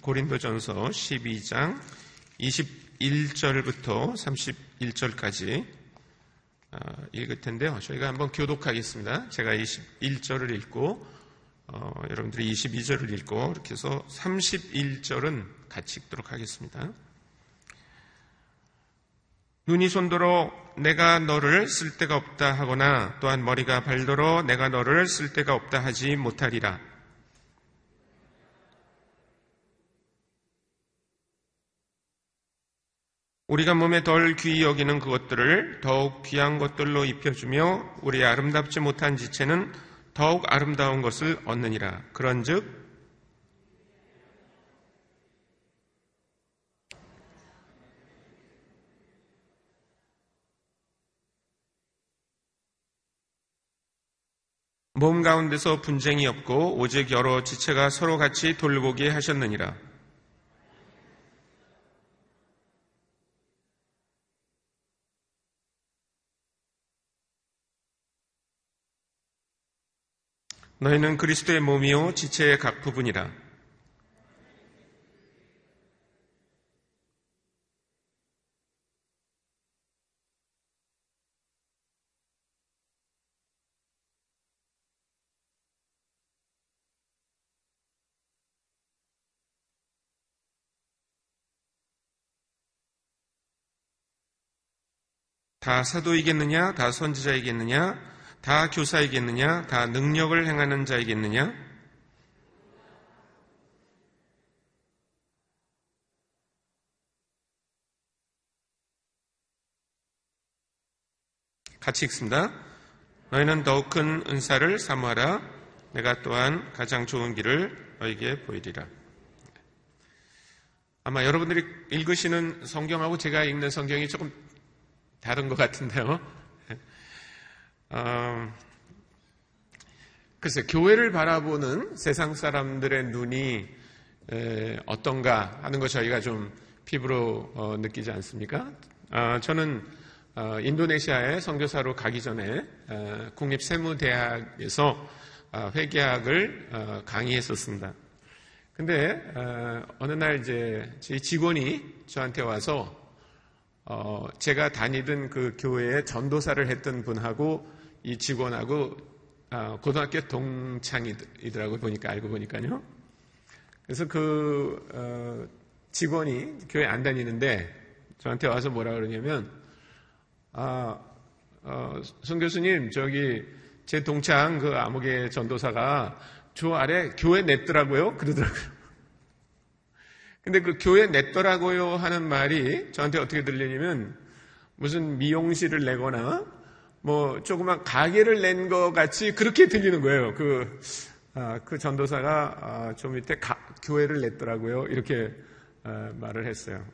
고린도전서 12장 21절부터 31절까지 어, 읽을 텐데요. 저희가 한번 교독하겠습니다. 제가 21절을 읽고 어, 여러분들이 22절을 읽고 이렇게 해서 31절은 같이 읽도록 하겠습니다. 눈이 손도로 내가 너를 쓸 데가 없다 하거나 또한 머리가 발도로 내가 너를 쓸 데가 없다 하지 못하리라. 우리가 몸에 덜 귀히 여기는 그것들을 더욱 귀한 것들로 입혀주며 우리 아름답지 못한 지체는 더욱 아름다운 것을 얻느니라. 그런즉 몸 가운데서 분쟁이 없고 오직 여러 지체가 서로 같이 돌보게 하셨느니라. 너희는 그리스도의 몸이요 지체의 각 부분이라. 다 사도이겠느냐? 다 선지자이겠느냐? 다 교사이겠느냐? 다 능력을 행하는 자이겠느냐? 같이 읽습니다. 너희는 더욱 큰 은사를 사모하라. 내가 또한 가장 좋은 길을 너에게 보이리라. 아마 여러분들이 읽으시는 성경하고 제가 읽는 성경이 조금 다른 것 같은데요. 어, 글쎄, 교회를 바라보는 세상 사람들의 눈이 에, 어떤가 하는 거 저희가 좀 피부로 어, 느끼지 않습니까? 어, 저는 어, 인도네시아에 선교사로 가기 전에 어, 국립세무대학에서 어, 회계학을 강의했었습니다. 근데 어느 날 이제 제 직원이 저한테 와서 제가 다니던 그 교회에 전도사를 했던 분하고 이 직원하고 아, 고등학교 동창이더라고요. 보니까 알고 보니까요. 그래서 그 어, 직원이 교회 안 다니는데 저한테 와서 뭐라 그러냐면 아, 어, 송 교수님 저기 제 동창 그 암흑의 전도사가 저 아래 교회 냈더라고요. 그러더라고요. 근데 그 교회 냈더라고요 하는 말이 저한테 어떻게 들리냐면 무슨 미용실을 내거나 뭐 조그만 가게를 낸 것 같이 그렇게 들리는 거예요. 그, 아, 그 전도사가 아, 저 밑에 가, 교회를 냈더라고요. 이렇게 아, 말을 했어요.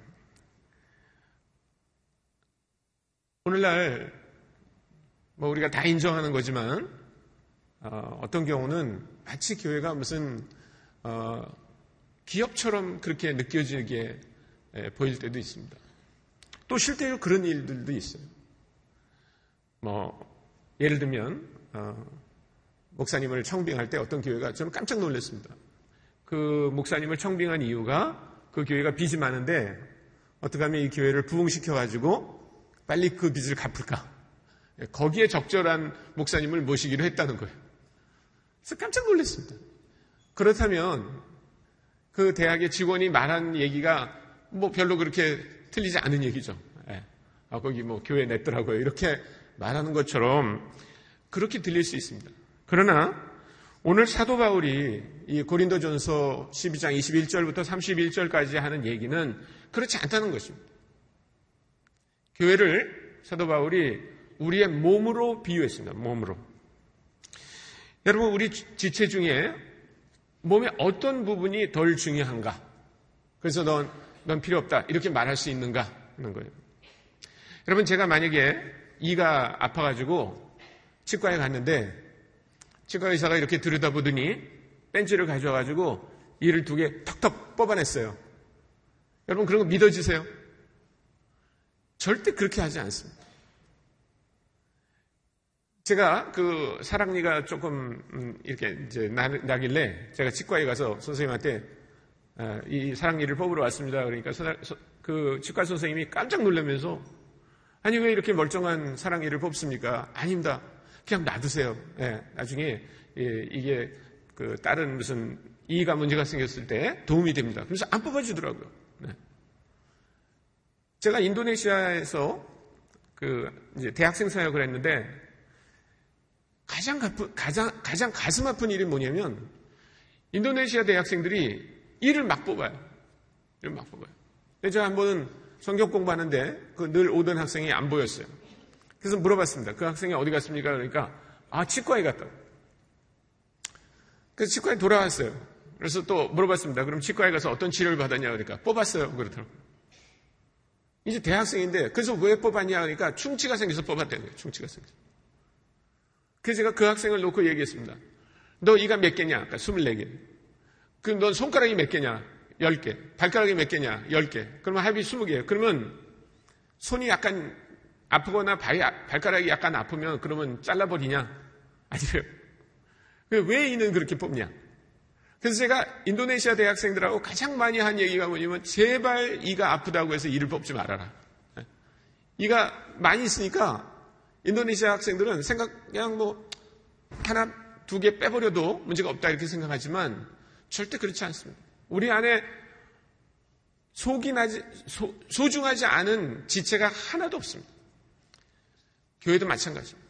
오늘날 뭐 우리가 다 인정하는 거지만 어, 떤 경우는 마치 교회가 무슨 어, 기업처럼 그렇게 느껴지게 에, 보일 때도 있습니다. 또 실제로 그런 일들도 있어요. 뭐 예를 들면 어, 목사님을 청빙할 때 어떤 교회가 저는 깜짝 놀랐습니다. 그 목사님을 청빙한 이유가 그 교회가 빚이 많은데 어떻게 하면 이 교회를 부흥시켜 가지고 빨리 그 빚을 갚을까? 거기에 적절한 목사님을 모시기로 했다는 거예요. 그래서 깜짝 놀랐습니다. 그렇다면 그 대학의 직원이 말한 얘기가 뭐 별로 그렇게 틀리지 않은 얘기죠. 예. 아, 거기 뭐 교회 냈더라고요. 이렇게 말하는 것처럼 그렇게 들릴 수 있습니다. 그러나 오늘 사도 바울이 이 고린도전서 12장 21절부터 31절까지 하는 얘기는 그렇지 않다는 것입니다. 교회를 사도 바울이 우리의 몸으로 비유했습니다. 몸으로. 여러분 우리 지체 중에 몸의 어떤 부분이 덜 중요한가? 그래서 넌, 넌 필요 없다. 이렇게 말할 수 있는가? 하는 거예요. 여러분 제가 만약에 이가 아파가지고 치과에 갔는데 치과 의사가 이렇게 들여다보더니 벤치를 가져와가지고 이를 두 개 턱턱 뽑아냈어요. 여러분 그런 거 믿어지세요? 절대 그렇게 하지 않습니다. 제가 그 사랑니가 조금 음, 이렇게 이제 나, 길래 제가 치과에 가서 선생님한테 이 사랑니를 뽑으러 왔습니다. 그러니까 그 치과 선생님이 깜짝 놀라면서 아니 왜 이렇게 멀쩡한 사랑니를 뽑습니까? 아닙니다. 그냥 놔두세요. 예, 나중에 예, 이게 그 다른 무슨 이가 문제가 생겼을 때 도움이 됩니다. 그래서 안 뽑아주더라고요. 네. 제가 인도네시아에서 그 이제 대학생 사역을 했는데 가장 가장 가장 가슴 아픈 일이 뭐냐면 인도네시아 대학생들이 일을 막 뽑아요. 일을 막 뽑아요. 제가 한 번은 성경 공부하는데 그 늘 오던 학생이 안 보였어요. 그래서 물어봤습니다. 그 학생이 어디 갔습니까? 그러니까 아 치과에 갔다고. 그래서 치과에 돌아왔어요. 그래서 또 물어봤습니다. 그럼 치과에 가서 어떤 치료를 받았냐 그러니까 뽑았어요. 그러더라고요. 이제 대학생인데 그래서 왜 뽑았냐 그러니까 충치가 생겨서 거예요. 충치가 생겨서. 그래서 제가 그 학생을 놓고 얘기했습니다. 너 이가 몇 개냐? 그러니까 24개. 그럼 넌 손가락이 몇 개냐? 10개. 발가락이 몇 개냐? 10개. 그러면 합이 20개예요. 그러면 손이 약간 아프거나 발, 발가락이 약간 아프면 그러면 잘라버리냐? 아니에요. 왜 이는 그렇게 뽑냐? 그래서 제가 인도네시아 대학생들하고 가장 많이 한 얘기가 뭐냐면 제발 이가 아프다고 해서 이를 뽑지 말아라. 이가 많이 있으니까 인도네시아 학생들은 생각 그냥 뭐 하나 두 개 빼버려도 문제가 없다 이렇게 생각하지만 절대 그렇지 않습니다. 우리 안에 속이 나지, 소, 소중하지 않은 지체가 하나도 없습니다. 교회도 마찬가지입니다.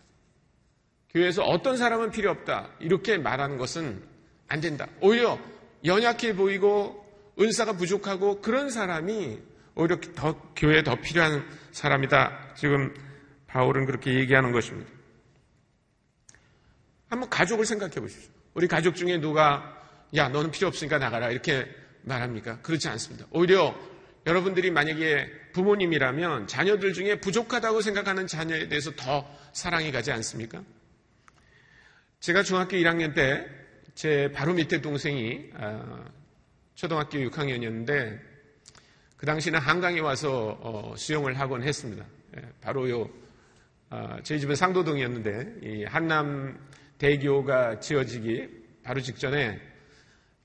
교회에서 어떤 사람은 필요 없다. 이렇게 말하는 것은 안 된다. 오히려 연약해 보이고 은사가 부족하고 그런 사람이 오히려 더 교회에 더 필요한 사람이다. 지금 바울은 그렇게 얘기하는 것입니다. 한번 가족을 생각해 보십시오. 우리 가족 중에 누가 야, 너는 필요 없으니까 나가라. 이렇게 말합니까? 그렇지 않습니다. 오히려 여러분들이 만약에 부모님이라면 자녀들 중에 부족하다고 생각하는 자녀에 대해서 더 사랑이 가지 않습니까? 제가 중학교 1학년 때 제 바로 밑에 동생이 아, 초등학교 6학년이었는데 그 당시는 한강에 와서 어, 수영을 하곤 했습니다. 예, 바로 요 아, 저희 집은 상도동이었는데 이 한남 대교가 지어지기 바로 직전에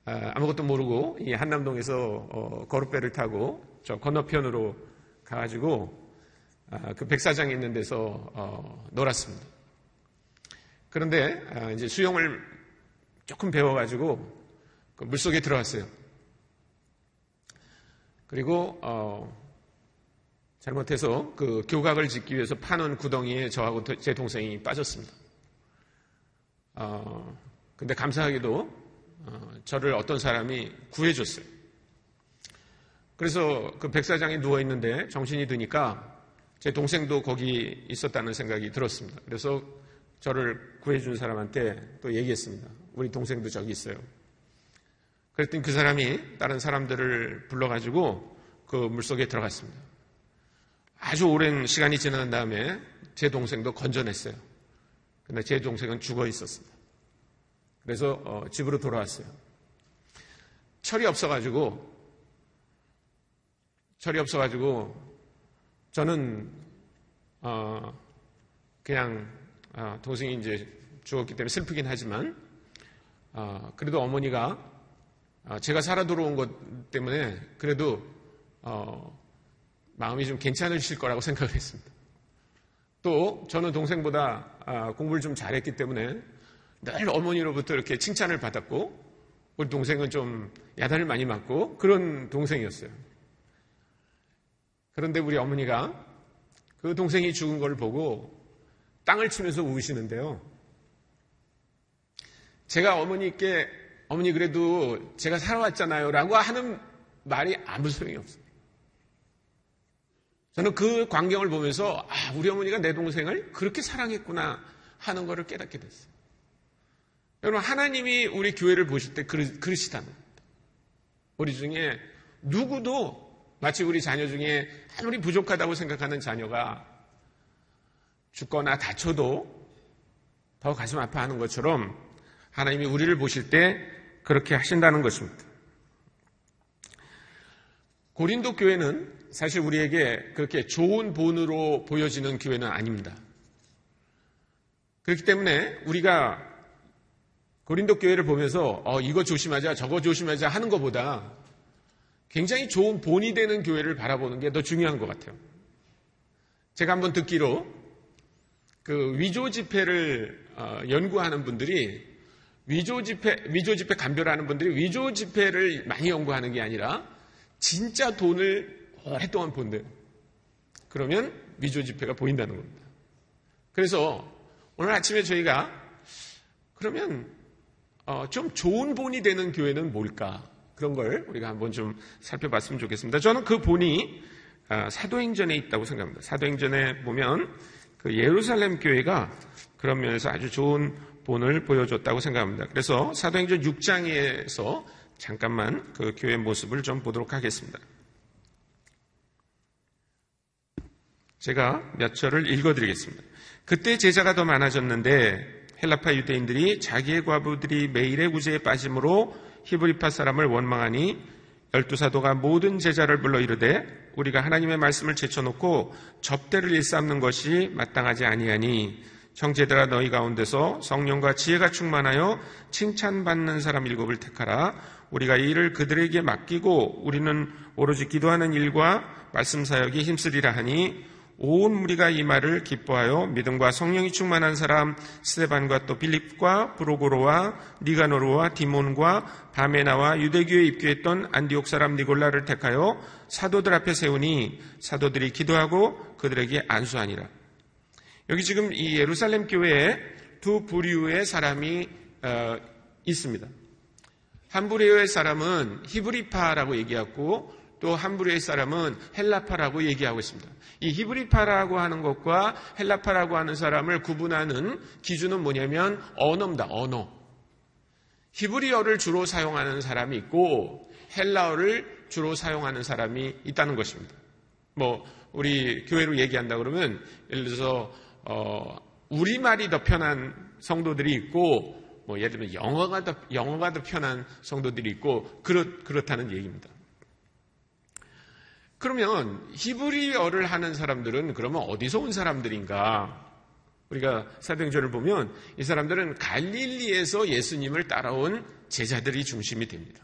아, 아무것도 모르고 이 한남동에서 어, 거룩배를 타고 저 건너편으로 가가지고 아, 그 백사장에 있는 데서 어, 놀았습니다. 그런데 아, 이제 수영을 조금 배워가지고 그 물속에 들어갔어요. 그리고 어, 잘못해서 그 교각을 짓기 위해서 파는 구덩이에 저하고 제 동생이 빠졌습니다. 어, 근데 감사하게도 어, 저를 어떤 사람이 구해줬어요. 그래서 그 백사장에 누워 있는데 정신이 드니까 제 동생도 거기 있었다는 생각이 들었습니다. 그래서 저를 구해준 사람한테 또 얘기했습니다. 우리 동생도 저기 있어요. 그랬더니 그 사람이 다른 사람들을 불러가지고 그 물속에 들어갔습니다. 아주 오랜 시간이 지난 다음에 제 동생도 건져냈어요. 근데 제 동생은 죽어 있었습니다. 그래서 어, 집으로 돌아왔어요. 철이 없어가지고 철이 없어가지고 저는 어, 그냥 어, 동생이 이제 죽었기 때문에 슬프긴 하지만 어, 그래도 어머니가 어, 제가 살아 들어온 것 때문에 그래도 어, 마음이 좀 괜찮으실 거라고 생각을 했습니다. 또 저는 동생보다 아, 공부를 좀 잘했기 때문에 늘 어머니로부터 이렇게 칭찬을 받았고 우리 동생은 좀 야단을 많이 맞고 그런 동생이었어요. 그런데 우리 어머니가 그 동생이 죽은 걸 보고 땅을 치면서 우시는데요. 제가 어머니께 어머니 그래도 제가 살아왔잖아요 라고 하는 말이 아무 소용이 없어요. 저는 그 광경을 보면서 아, 우리 어머니가 내 동생을 그렇게 사랑했구나 하는 것을 깨닫게 됐어요. 여러분, 하나님이 우리 교회를 보실 때 그러, 그러시다는 겁니다. 우리 중에 누구도 마치 우리 자녀 중에 아무리 부족하다고 생각하는 자녀가 죽거나 다쳐도 더 가슴 아파하는 것처럼 하나님이 우리를 보실 때 그렇게 하신다는 것입니다. 고린도 교회는 사실 우리에게 그렇게 좋은 본으로 보여지는 교회는 아닙니다. 그렇기 때문에 우리가 고린도 교회를 보면서 어, 이거 조심하자, 저거 조심하자 하는 것보다 굉장히 좋은 본이 되는 교회를 바라보는 게 더 중요한 것 같아요. 제가 한번 듣기로 그 위조 지폐를 어, 연구하는 분들이 위조 지폐, 위조 지폐 감별하는 분들이 위조 지폐를 많이 연구하는 게 아니라 진짜 돈을 오랫동안 본대요. 그러면 위조 지폐가 보인다는 겁니다. 그래서 오늘 아침에 저희가 그러면 어, 좀 좋은 본이 되는 교회는 뭘까? 그런 걸 우리가 한번 좀 살펴봤으면 좋겠습니다. 저는 그 본이 아, 사도행전에 있다고 생각합니다. 사도행전에 보면 그 예루살렘 교회가 그런 면에서 아주 좋은 본을 보여줬다고 생각합니다. 그래서 사도행전 6장에서 잠깐만 그 교회 모습을 좀 보도록 하겠습니다. 제가 몇 절을 읽어드리겠습니다. 그때 제자가 더 많아졌는데 헬라파 유대인들이 자기의 과부들이 매일의 구제에 빠짐으로 히브리파 사람을 원망하니 열두 사도가 모든 제자를 불러 이르되 우리가 하나님의 말씀을 제쳐놓고 접대를 일삼는 것이 마땅하지 아니하니 형제들아 너희 가운데서 성령과 지혜가 충만하여 칭찬받는 사람 일곱을 택하라. 우리가 이 일을 그들에게 맡기고 우리는 오로지 기도하는 일과 말씀 사역에 힘쓰리라 하니 온 무리가 이 말을 기뻐하여 믿음과 성령이 충만한 사람 스테반과 또 빌립과 브로고로와 니가노르와 디몬과 바메나와 유대교에 입교했던 안디옥 사람 니골라를 택하여 사도들 앞에 세우니 사도들이 기도하고 그들에게 안수하니라. 여기 지금 이 예루살렘 교회에 두 부류의 사람이 어, 있습니다. 한 부류의 사람은 히브리파라고 얘기하고 또한 부류의 사람은 헬라파라고 얘기하고 있습니다. 이 히브리파라고 하는 것과 헬라파라고 하는 사람을 구분하는 기준은 뭐냐면 언어입니다. 언어. 히브리어를 주로 사용하는 사람이 있고 헬라어를 주로 사용하는 사람이 있다는 것입니다. 뭐 우리 교회로 얘기한다 그러면 예를 들어서 어, 우리 말이 더 편한 성도들이 있고, 뭐 예를 들면 영어가 더, 영어가 더 편한 성도들이 있고, 그렇, 그렇다는 얘기입니다. 그러면 히브리어를 하는 사람들은 그러면 어디서 온 사람들인가? 우리가 사도행전을 보면 이 사람들은 갈릴리에서 예수님을 따라온 제자들이 중심이 됩니다.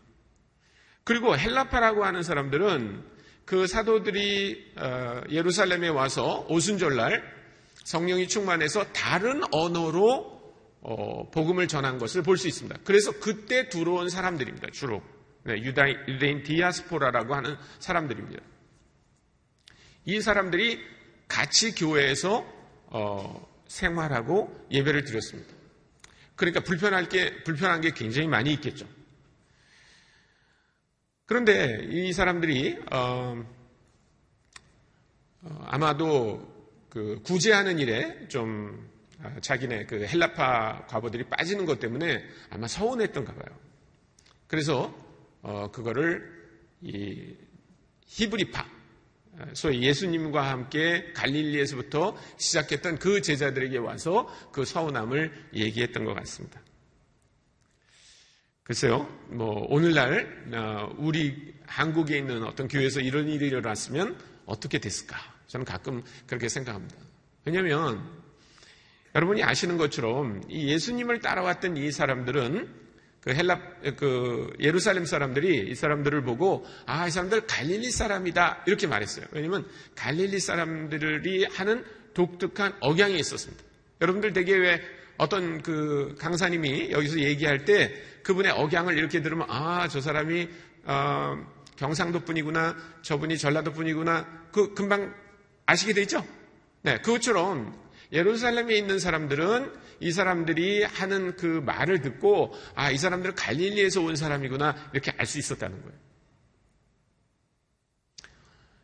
그리고 헬라파라고 하는 사람들은 그 사도들이 어, 예루살렘에 와서 오순절날 성령이 충만해서 다른 언어로 어, 복음을 전한 것을 볼 수 있습니다. 그래서 그때 들어온 사람들입니다. 주로 네, 유대인 디아스포라라고 하는 사람들입니다. 이 사람들이 같이 교회에서 어, 생활하고 예배를 드렸습니다. 그러니까 불편할 게 불편한 게 굉장히 많이 있겠죠. 그런데 이 사람들이 어, 어 아마도 그 구제하는 일에 좀 아, 자기네 그 헬라파 과부들이 빠지는 것 때문에 아마 서운했던가 봐요. 그래서 어 그거를 이 히브리파 소위 예수님과 함께 갈릴리에서부터 시작했던 그 제자들에게 와서 그 서운함을 얘기했던 것 같습니다. 글쎄요, 뭐 오늘날 어, 우리 한국에 있는 어떤 교회에서 이런 일이 일어났으면 어떻게 됐을까? 저는 가끔 그렇게 생각합니다. 왜냐하면 여러분이 아시는 것처럼 이 예수님을 따라왔던 이 사람들은 그 헬라 그 예루살렘 사람들이 이 사람들을 보고 아 이 사람들 갈릴리 사람이다 이렇게 말했어요. 왜냐하면 갈릴리 사람들이 하는 독특한 억양이 있었습니다. 여러분들 되게 왜 어떤 그 강사님이 여기서 얘기할 때 그분의 억양을 이렇게 들으면 아 저 사람이 어, 경상도 분이구나 저분이 전라도 분이구나 그 금방 아시게 되죠? 네, 그것처럼 예루살렘에 있는 사람들은 이 사람들이 하는 그 말을 듣고 아, 이 사람들은 갈릴리에서 온 사람이구나 이렇게 알 수 있었다는 거예요.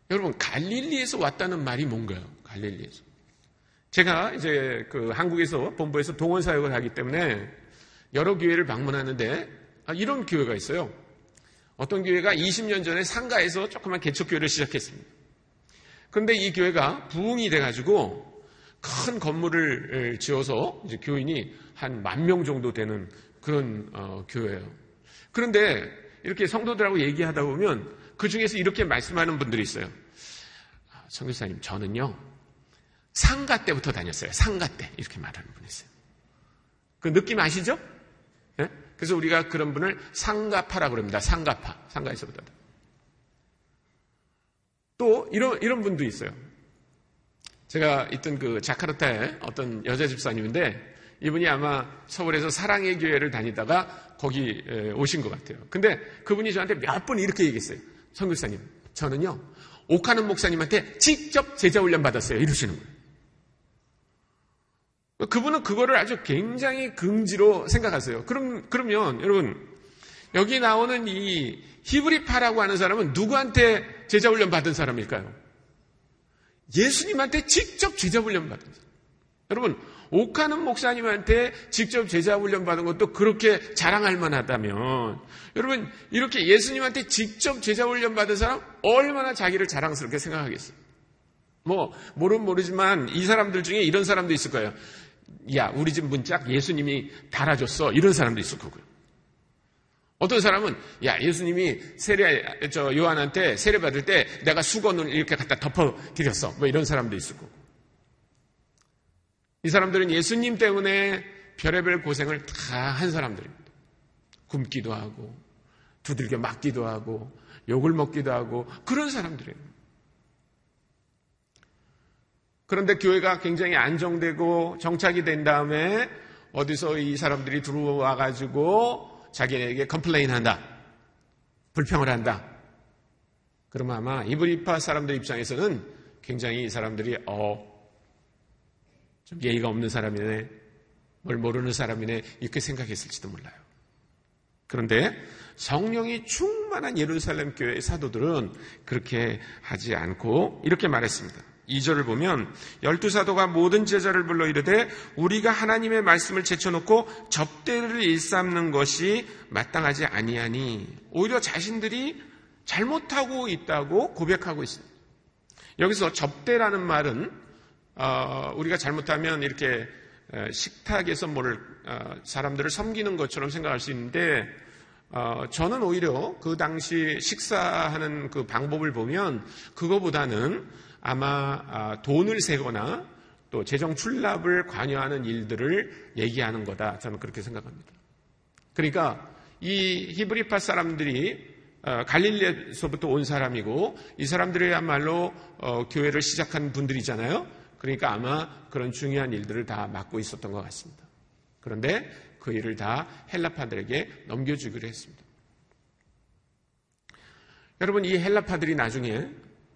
여러분, 갈릴리에서 왔다는 말이 뭔가요? 갈릴리에서. 제가 이제 그 한국에서 본부에서 동원 사역을 하기 때문에 여러 교회를 방문하는데 아, 이런 교회가 있어요. 어떤 교회가 20년 전에 상가에서 조그만 개척교회를 시작했습니다. 그런데 이 교회가 부흥이 돼가지고 큰 건물을 지어서 교인이 한 만 명 정도 되는 그런 어, 교회예요. 그런데 이렇게 성도들하고 얘기하다 보면 그 중에서 이렇게 말씀하는 분들이 있어요. 성교사님, 저는요, 상가 때부터 다녔어요. 상가 때. 이렇게 말하는 분이 있어요. 그 느낌 아시죠? 네? 그래서 우리가 그런 분을 상가파라고 그럽니다. 상가파. 상가에서부터. 또 이런 이런 분도 있어요. 제가 있던 그 자카르타의 어떤 여자 집사님인데 이분이 아마 서울에서 사랑의 교회를 다니다가 거기 오신 것 같아요. 근데 그분이 저한테 몇 번 이렇게 얘기했어요. 선교사님, 저는요 옥하는 목사님한테 직접 제자 훈련 받았어요. 이러시는 거예요. 그분은 그거를 아주 굉장히 긍지로 생각하세요. 그럼 그러면 여러분 여기 나오는 이 히브리파라고 하는 사람은 누구한테 제자 훈련 받은 사람일까요? 예수님한테 직접 제자 훈련 받은 사람. 여러분 옥하는 목사님한테 직접 제자 훈련 받은 것도 그렇게 자랑할 만하다면 여러분 이렇게 예수님한테 직접 제자 훈련 받은 사람 얼마나 자기를 자랑스럽게 생각하겠어요. 뭐 모르면 모르지만 이 사람들 중에 이런 사람도 있을 거예요. 야 우리 집 문짝 예수님이 달아줬어 이런 사람도 있을 거고요. 어떤 사람은 야 예수님이 세례 저 요한한테 세례 받을 때 내가 수건을 이렇게 갖다 덮어 드렸어 뭐 이런 사람도 있을 거고 이 사람들은 예수님 때문에 별의별 고생을 다 한 사람들입니다. 굶기도 하고, 두들겨 맞기도 하고, 욕을 먹기도 하고, 그런 사람들이에요. 그런데 교회가 굉장히 안정되고 정착이 된 다음에 어디서 이 사람들이 들어와 가지고 자기에게 complain 한다. 불평을 한다. 그러면 아마 히브리파 사람들 입장에서는 굉장히 이 사람들이 어, 좀 예의가 없는 사람이네, 뭘 모르는 사람이네, 이렇게 생각했을지도 몰라요. 그런데 성령이 충만한 예루살렘 교회의 사도들은 그렇게 하지 않고 이렇게 말했습니다. 2절을 보면 열두 사도가 모든 제자를 불러 이르되 우리가 하나님의 말씀을 제쳐놓고 접대를 일삼는 것이 마땅하지 아니하니 오히려 자신들이 잘못하고 있다고 고백하고 있습니다. 여기서 접대라는 말은 어, 우리가 잘못하면 이렇게 식탁에서 뭘 어, 사람들을 섬기는 것처럼 생각할 수 있는데 어, 저는 오히려 그 당시 식사하는 그 방법을 보면 그거보다는 아마 아, 돈을 세거나 또 재정 출납을 관여하는 일들을 얘기하는 거다. 저는 그렇게 생각합니다. 그러니까 이 히브리파 사람들이 갈릴리에서부터 온 사람이고 이 사람들이야말로 교회를 시작한 분들이잖아요. 그러니까 아마 그런 중요한 일들을 다 맡고 있었던 것 같습니다. 그런데 그 일을 다 헬라파들에게 넘겨주기로 했습니다. 여러분, 이 헬라파들이 나중에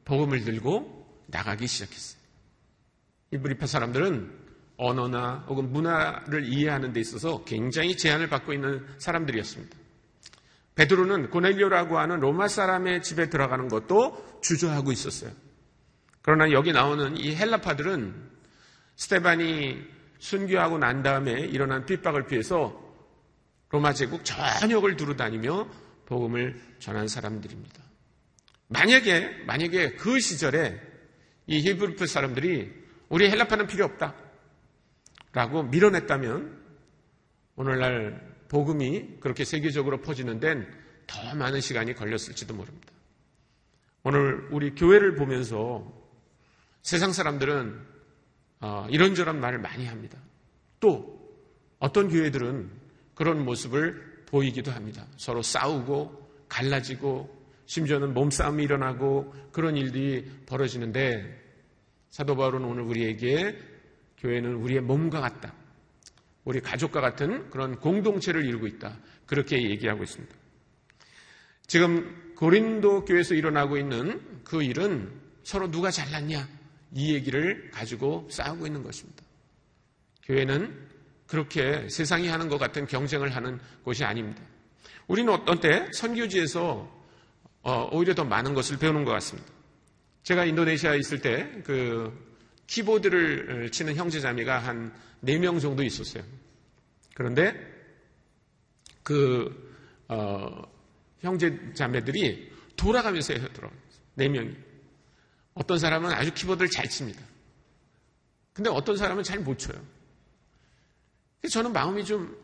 복음을 들고 나가기 시작했어요. 이브리파 사람들은 언어나 혹은 문화를 이해하는 데 있어서 굉장히 제한을 받고 있는 사람들이었습니다. 베드로는 고넬료라고 하는 로마 사람의 집에 들어가는 것도 주저하고 있었어요. 그러나 여기 나오는 이 헬라파들은 스테반이 순교하고 난 다음에 일어난 핍박을 피해서 로마 제국 전역을 두루 다니며 복음을 전한 사람들입니다. 만약에 만약에 그 시절에 이 히브리프 사람들이 우리 헬라파는 필요 없다 라고 밀어냈다면 오늘날 복음이 그렇게 세계적으로 퍼지는 데는 더 많은 시간이 걸렸을지도 모릅니다. 오늘 우리 교회를 보면서 세상 사람들은 어, 이런저런 말을 많이 합니다. 또 어떤 교회들은 그런 모습을 보이기도 합니다. 서로 싸우고 갈라지고 심지어는 몸싸움이 일어나고 그런 일들이 벌어지는데 사도 바울은 오늘 우리에게 교회는 우리의 몸과 같다. 우리 가족과 같은 그런 공동체를 이루고 있다. 그렇게 얘기하고 있습니다. 지금 고린도 교회에서 일어나고 있는 그 일은 서로 누가 잘났냐? 이 얘기를 가지고 싸우고 있는 것입니다. 교회는 그렇게 세상이 하는 것 같은 경쟁을 하는 곳이 아닙니다. 우리는 어떤 때 선교지에서 어, 오히려 더 많은 것을 배우는 것 같습니다. 제가 인도네시아에 있을 때 그 키보드를 치는 형제자매가 한 4명 정도 있었어요. 그런데 그 어, 형제자매들이 돌아가면서 돌아 4명이. 어떤 사람은 아주 키보드를 잘 칩니다. 근데 어떤 사람은 잘 못 쳐요. 저는 마음이 좀,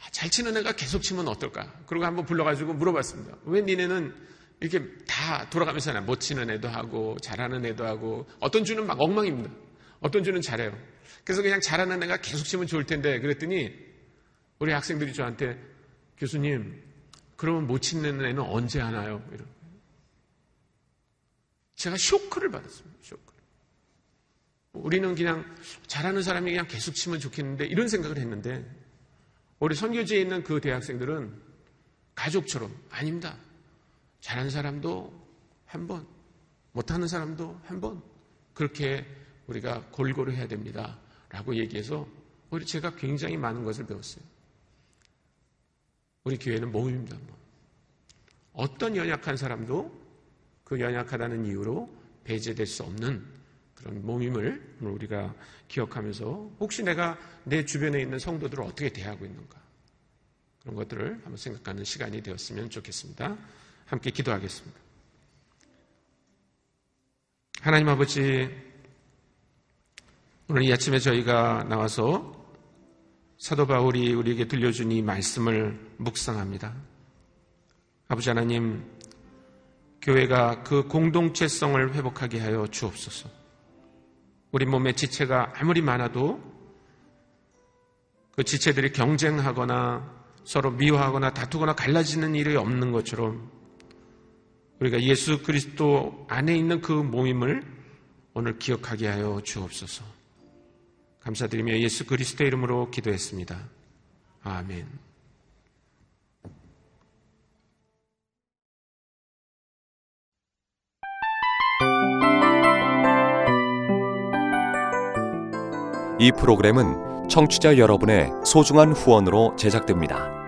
아, 잘 치는 애가 계속 치면 어떨까? 그리고 한번 불러가지고 물어봤습니다. 왜 니네는 이렇게 다 돌아가면서 못 치는 애도 하고, 잘하는 애도 하고, 어떤 주는 막 엉망입니다. 어떤 주는 잘해요. 그래서 그냥 잘하는 애가 계속 치면 좋을 텐데, 그랬더니, 우리 학생들이 저한테, 교수님, 그러면 못 치는 애는 언제 하나요? 이런. 제가 쇼크를 받았습니다. 쇼크. 우리는 그냥 잘하는 사람이 그냥 계속 치면 좋겠는데 이런 생각을 했는데 우리 선교지에 있는 그 대학생들은 가족처럼 아닙니다. 잘하는 사람도 한 번, 못하는 사람도 한 번 그렇게 우리가 골고루 해야 됩니다. 라고 얘기해서 우리 제가 굉장히 많은 것을 배웠어요. 우리 교회는 모임입니다. 뭐. 어떤 연약한 사람도 그 연약하다는 이유로 배제될 수 없는 그런 모임을 우리가 기억하면서 혹시 내가 내 주변에 있는 성도들을 어떻게 대하고 있는가 그런 것들을 한번 생각하는 시간이 되었으면 좋겠습니다. 함께 기도하겠습니다. 하나님 아버지, 오늘 이 아침에 저희가 나와서 사도 바울이 우리에게 들려준 이 말씀을 묵상합니다. 아버지 하나님, 교회가 그 공동체성을 회복하게 하여 주옵소서. 우리 몸의 지체가 아무리 많아도 그 지체들이 경쟁하거나 서로 미워하거나 다투거나 갈라지는 일이 없는 것처럼 우리가 예수 그리스도 안에 있는 그 모임을 오늘 기억하게 하여 주옵소서. 감사드리며 예수 그리스도 이름으로 기도했습니다. 아멘. 이 프로그램은 청취자 여러분의 소중한 후원으로 제작됩니다.